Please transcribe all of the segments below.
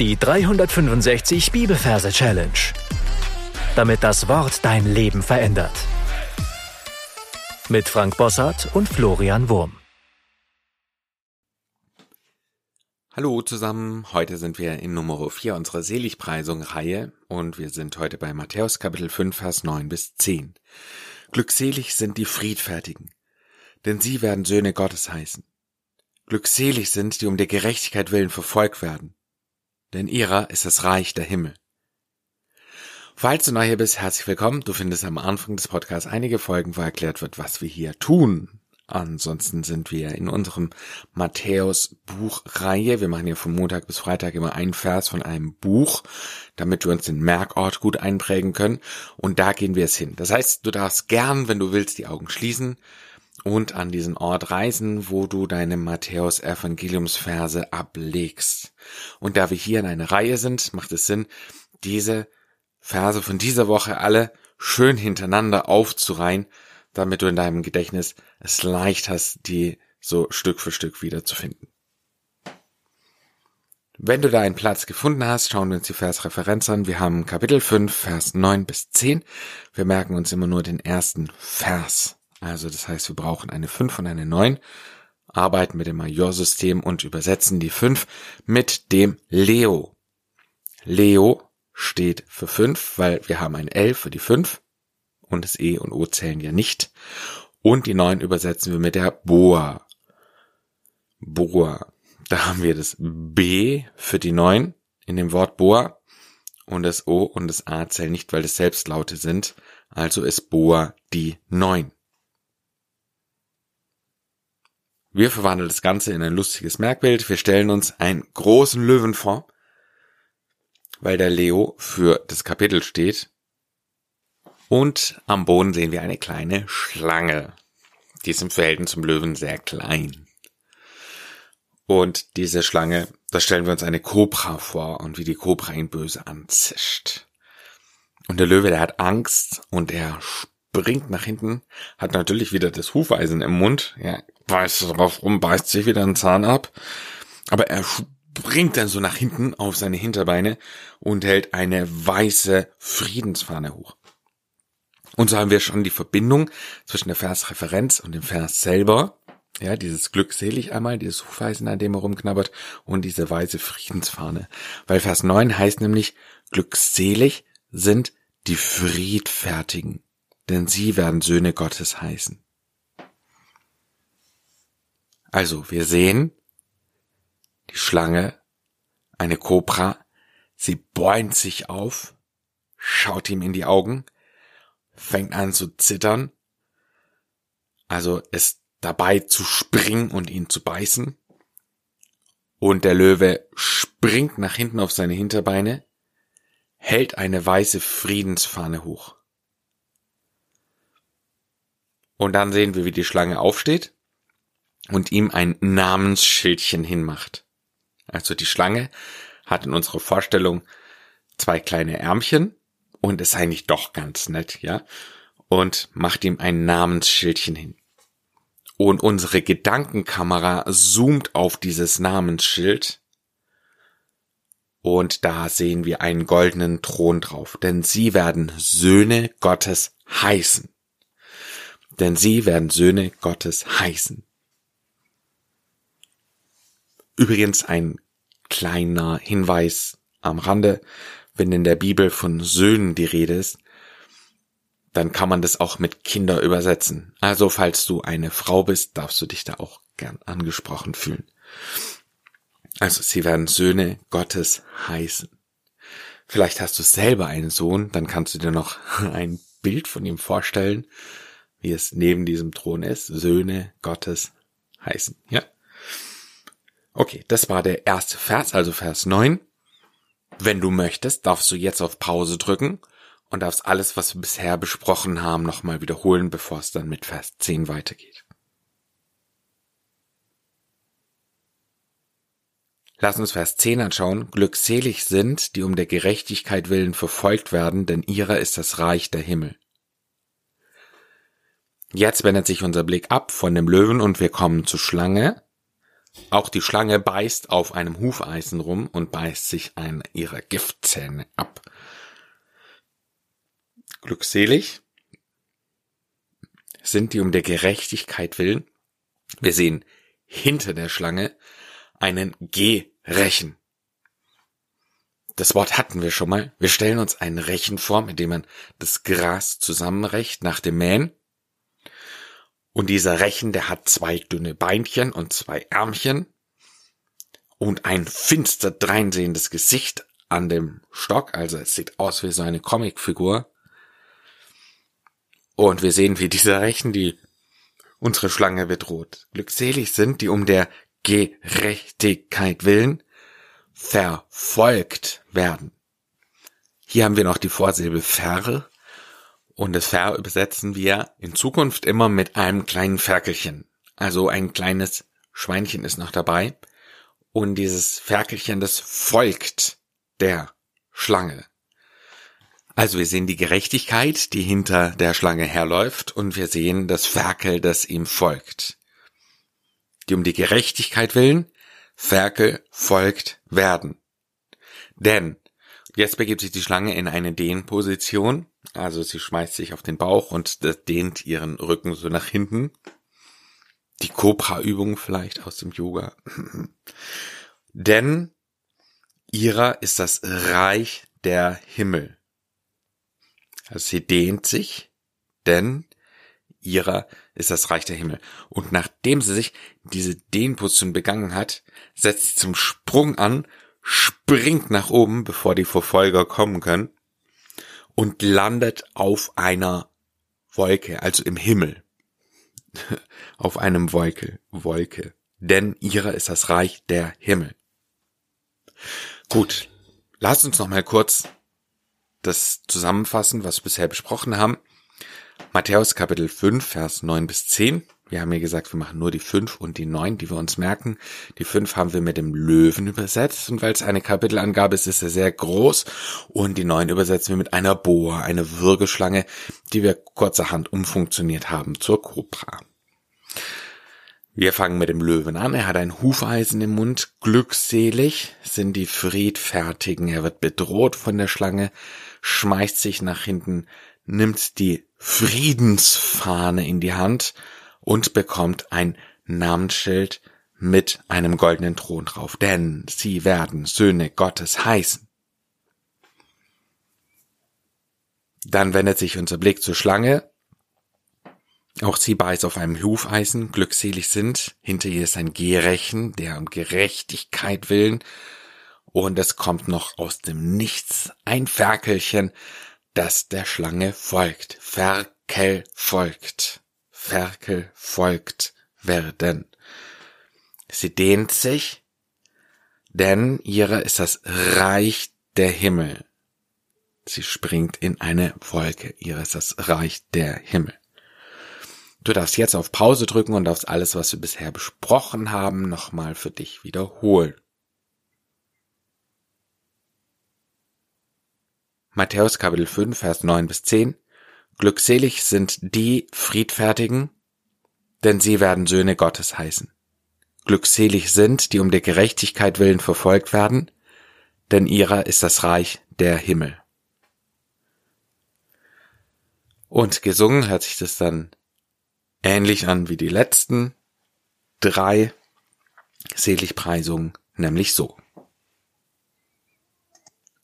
Die 365 Bibelverse Challenge. Damit das Wort dein Leben verändert. Mit Frank Bossart und Florian Wurm. Hallo zusammen, heute sind wir in Nummer 4 unserer Seligpreisung-Reihe und wir sind heute bei Matthäus Kapitel 5, Vers 9 bis 10. Glückselig sind die Friedfertigen, denn sie werden Söhne Gottes heißen. Glückselig sind, die um der Gerechtigkeit willen verfolgt werden, denn ihrer ist das Reich der Himmel. Falls du neu hier bist, herzlich willkommen. Du findest am Anfang des Podcasts einige Folgen, wo erklärt wird, was wir hier tun. Ansonsten sind wir in unserem Matthäus Buchreihe. Wir machen ja von Montag bis Freitag immer einen Vers von einem Buch, damit wir uns den Merkort gut einprägen können. Und da gehen wir es hin. Das heißt, du darfst gern, wenn du willst, die Augen schließen und an diesen Ort reisen, wo du deine Matthäus Evangeliumsverse ablegst. Und da wir hier in einer Reihe sind, macht es Sinn, diese Verse von dieser Woche alle schön hintereinander aufzureihen, damit du in deinem Gedächtnis es leicht hast, die so Stück für Stück wiederzufinden. Wenn du da einen Platz gefunden hast, schauen wir uns die Versreferenz an. Wir haben Kapitel 5, Vers 9 bis 10. Wir merken uns immer nur den ersten Vers. Also das heißt, wir brauchen eine 5 und eine 9, arbeiten mit dem Majorsystem und übersetzen die 5 mit dem Leo. Leo steht für 5, weil wir haben ein L für die 5 und das E und O zählen ja nicht. Und die 9 übersetzen wir mit der Boa. Boa. Da haben wir das B für die 9 in dem Wort Boa und das O und das A zählen nicht, weil das Selbstlaute sind. Also ist Boa die 9. Wir verwandeln das Ganze in ein lustiges Merkbild. Wir stellen uns einen großen Löwen vor, weil der Leo für das Kapitel steht. Und am Boden sehen wir eine kleine Schlange. Die ist im Verhältnis zum Löwen sehr klein. Und diese Schlange, da stellen wir uns eine Kobra vor und wie die Kobra ihn böse anzischt. Und der Löwe, der hat Angst und er springt nach hinten, hat natürlich wieder das Hufeisen im Mund, ja, beißt drauf rum, beißt sich wieder einen Zahn ab, aber er springt dann so nach hinten auf seine Hinterbeine und hält eine weiße Friedensfahne hoch. Und so haben wir schon die Verbindung zwischen der Versreferenz und dem Vers selber. Ja, dieses glückselig einmal, dieses Hufeisen, an dem er rumknabbert, und diese weiße Friedensfahne. Weil Vers 9 heißt nämlich, glückselig sind die Friedfertigen, denn sie werden Söhne Gottes heißen. Also, wir sehen die Schlange, eine Kobra, sie bäumt sich auf, schaut ihm in die Augen, fängt an zu zittern, also ist dabei zu springen und ihn zu beißen. Und der Löwe springt nach hinten auf seine Hinterbeine, hält eine weiße Friedensfahne hoch. Und dann sehen wir, wie die Schlange aufsteht und ihm ein Namensschildchen hinmacht. Also die Schlange hat in unserer Vorstellung zwei kleine Ärmchen und ist eigentlich doch ganz nett, ja, und macht ihm ein Namensschildchen hin. Und unsere Gedankenkamera zoomt auf dieses Namensschild und da sehen wir einen goldenen Thron drauf, denn sie werden Söhne Gottes heißen. Denn sie werden Söhne Gottes heißen. Übrigens ein kleiner Hinweis am Rande, wenn in der Bibel von Söhnen die Rede ist, dann kann man das auch mit Kinder übersetzen. Also falls du eine Frau bist, darfst du dich da auch gern angesprochen fühlen. Also sie werden Söhne Gottes heißen. Vielleicht hast du selber einen Sohn, dann kannst du dir noch ein Bild von ihm vorstellen, wie es neben diesem Thron ist. Söhne Gottes heißen. Ja. Okay, das war der erste Vers, also Vers 9. Wenn du möchtest, darfst du jetzt auf Pause drücken und darfst alles, was wir bisher besprochen haben, nochmal wiederholen, bevor es dann mit Vers 10 weitergeht. Lass uns Vers 10 anschauen. Glückselig sind, die um der Gerechtigkeit willen verfolgt werden, denn ihrer ist das Reich der Himmel. Jetzt wendet sich unser Blick ab von dem Löwen und wir kommen zur Schlange Auch die Schlange beißt auf einem Hufeisen rum und beißt sich einen ihrer Giftzähne ab. Glückselig sind die um der Gerechtigkeit willen. Wir sehen hinter der Schlange einen Gerechen. Das Wort hatten wir schon mal. Wir stellen uns einen Rechen vor, mit dem man das Gras zusammenrecht nach dem Mähen. Und dieser Rechen, der hat zwei dünne Beinchen und zwei Ärmchen und ein finster dreinsehendes Gesicht an dem Stock. Also es sieht aus wie so eine Comicfigur. Und wir sehen, wie dieser Rechen die unsere Schlange bedroht. Glückselig sind, die um der Gerechtigkeit willen verfolgt werden. Hier haben wir noch die Vorsilbe ver und das ver übersetzen wir in Zukunft immer mit einem kleinen Ferkelchen. Also ein kleines Schweinchen ist noch dabei und dieses Ferkelchen, das folgt der Schlange. Also wir sehen die Gerechtigkeit, die hinter der Schlange herläuft, und wir sehen das Ferkel, das ihm folgt. Die um die Gerechtigkeit willen, Ferkel folgt werden. Denn jetzt begibt sich die Schlange in eine Dehnposition, also sie schmeißt sich auf den Bauch und dehnt ihren Rücken so nach hinten. Die Cobra-Übung vielleicht aus dem Yoga. Denn ihrer ist das Reich der Himmel. Also sie dehnt sich, denn ihrer ist das Reich der Himmel. Und nachdem sie sich diese Dehnposition begangen hat, setzt sie zum Sprung an, springt nach oben, bevor die Verfolger kommen können, und landet auf einer Wolke, also im Himmel. auf einem Wolke, Wolke. Denn ihrer ist das Reich der Himmel. Gut, lasst uns noch mal kurz das zusammenfassen, was wir bisher besprochen haben. Matthäus Kapitel 5, Vers 9 bis 10. Wir haben ja gesagt, wir machen nur die 5 und die 9, die wir uns merken. Die 5 haben wir mit dem Löwen übersetzt und weil es eine Kapitelangabe ist, ist er sehr groß. Und die 9 übersetzen wir mit einer Boa, eine Würgeschlange, die wir kurzerhand umfunktioniert haben zur Cobra. Wir fangen mit dem Löwen an. Er hat ein Hufeisen im Mund. Glückselig sind die Friedfertigen. Er wird bedroht von der Schlange, schmeißt sich nach hinten, nimmt die Friedensfahne in die Hand und bekommt ein Namensschild mit einem goldenen Thron drauf. Denn sie werden Söhne Gottes heißen. Dann wendet sich unser Blick zur Schlange auch sie beißt auf einem Hufeisen, glückselig sind. Hinter ihr ist ein Gerechen, der um Gerechtigkeit willen. Und es kommt noch aus dem Nichts ein Ferkelchen, das der Schlange folgt. Ferkel folgt. Ferkel folgt werden. Sie dehnt sich, denn ihre ist das Reich der Himmel. Sie springt in eine Wolke. Ihre ist das Reich der Himmel. Du darfst jetzt auf Pause drücken und darfst alles, was wir bisher besprochen haben, nochmal für dich wiederholen. Matthäus Kapitel 5, Vers 9 bis 10. Glückselig sind die Friedfertigen, denn sie werden Söhne Gottes heißen. Glückselig sind, die um der Gerechtigkeit willen verfolgt werden, denn ihrer ist das Reich der Himmel. Und gesungen hört sich das dann ähnlich an wie die letzten drei Seligpreisungen, nämlich so.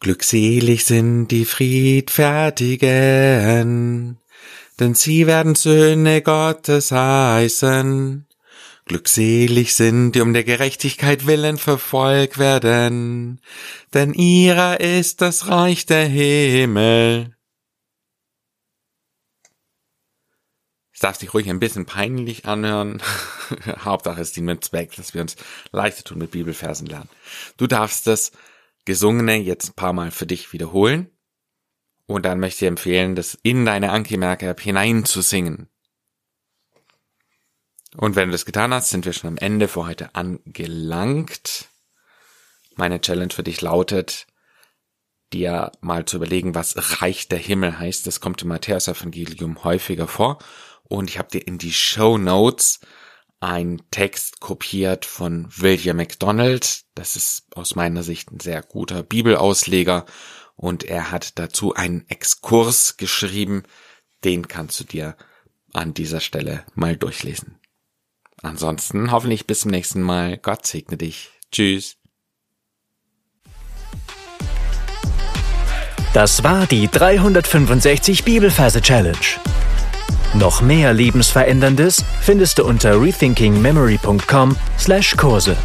Glückselig sind die Friedfertigen, denn sie werden Söhne Gottes heißen. Glückselig sind, die um der Gerechtigkeit willen verfolgt werden, denn ihrer ist das Reich der Himmel. Es darf sich ruhig ein bisschen peinlich anhören. Hauptsache ist die mit Zweck, dass wir uns leichter tun mit Bibelversen lernen. Du darfst das Gesungene jetzt ein paar Mal für dich wiederholen. Und dann möchte ich empfehlen, das in deine Anki-Merke-App hinein zu singen. Und wenn du das getan hast, sind wir schon am Ende für heute angelangt. Meine Challenge für dich lautet, dir mal zu überlegen, was Reich der Himmel heißt. Das kommt im Matthäus-Evangelium häufiger vor und ich habe dir in die Show Notes ein Text kopiert von William MacDonald. Das ist aus meiner Sicht ein sehr guter Bibelausleger und er hat dazu einen Exkurs geschrieben. Den kannst du dir an dieser Stelle mal durchlesen. Ansonsten hoffentlich bis zum nächsten Mal. Gott segne dich. Tschüss. Das war die 365 Bibelferse Challenge. Noch mehr Lebensveränderndes findest du unter rethinkingmemory.com/Kurse.